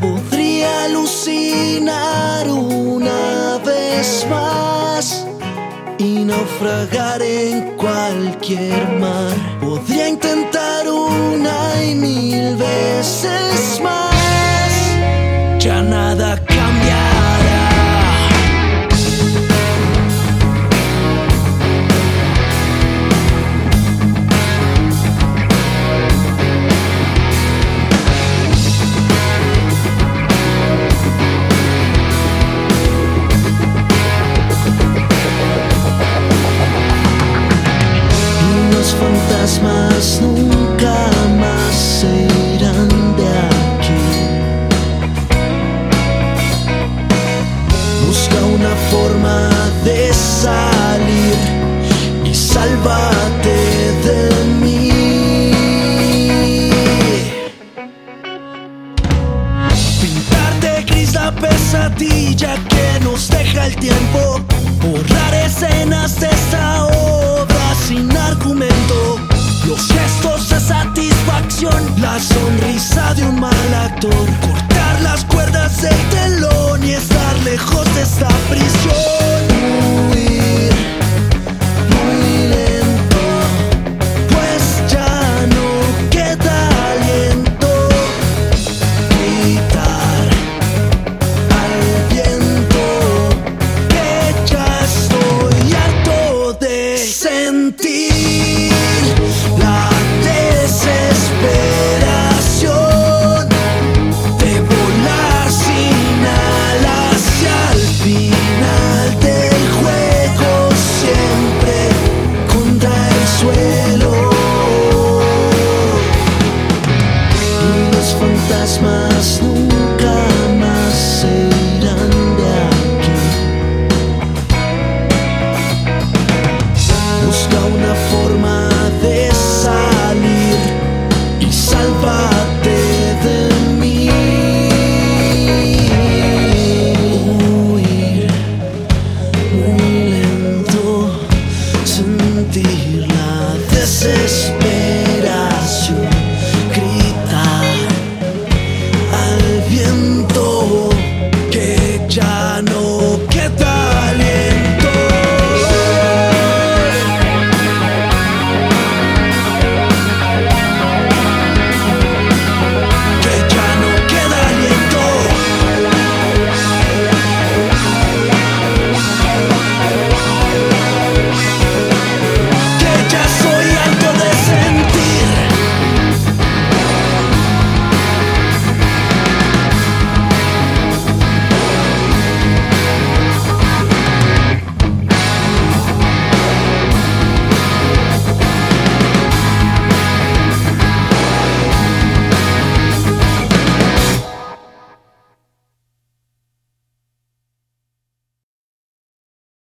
Podría alucinar una vez más y naufragar en cualquier mar. Podría intentar una y mil veces más. Ya nada nunca más se irán de aquí. Busca una forma de salir y sálvate de mí. Pintar de gris la pesadilla que nos deja el tiempo. Borrar escenas de esta obra sin argumento. Los gestos de satisfacción, la sonrisa de un mal actor. Cortar las nunca más se irán de aquí. Busca una forma de salir y sálvate de mí. Huir muy lento, sentir la desesperación.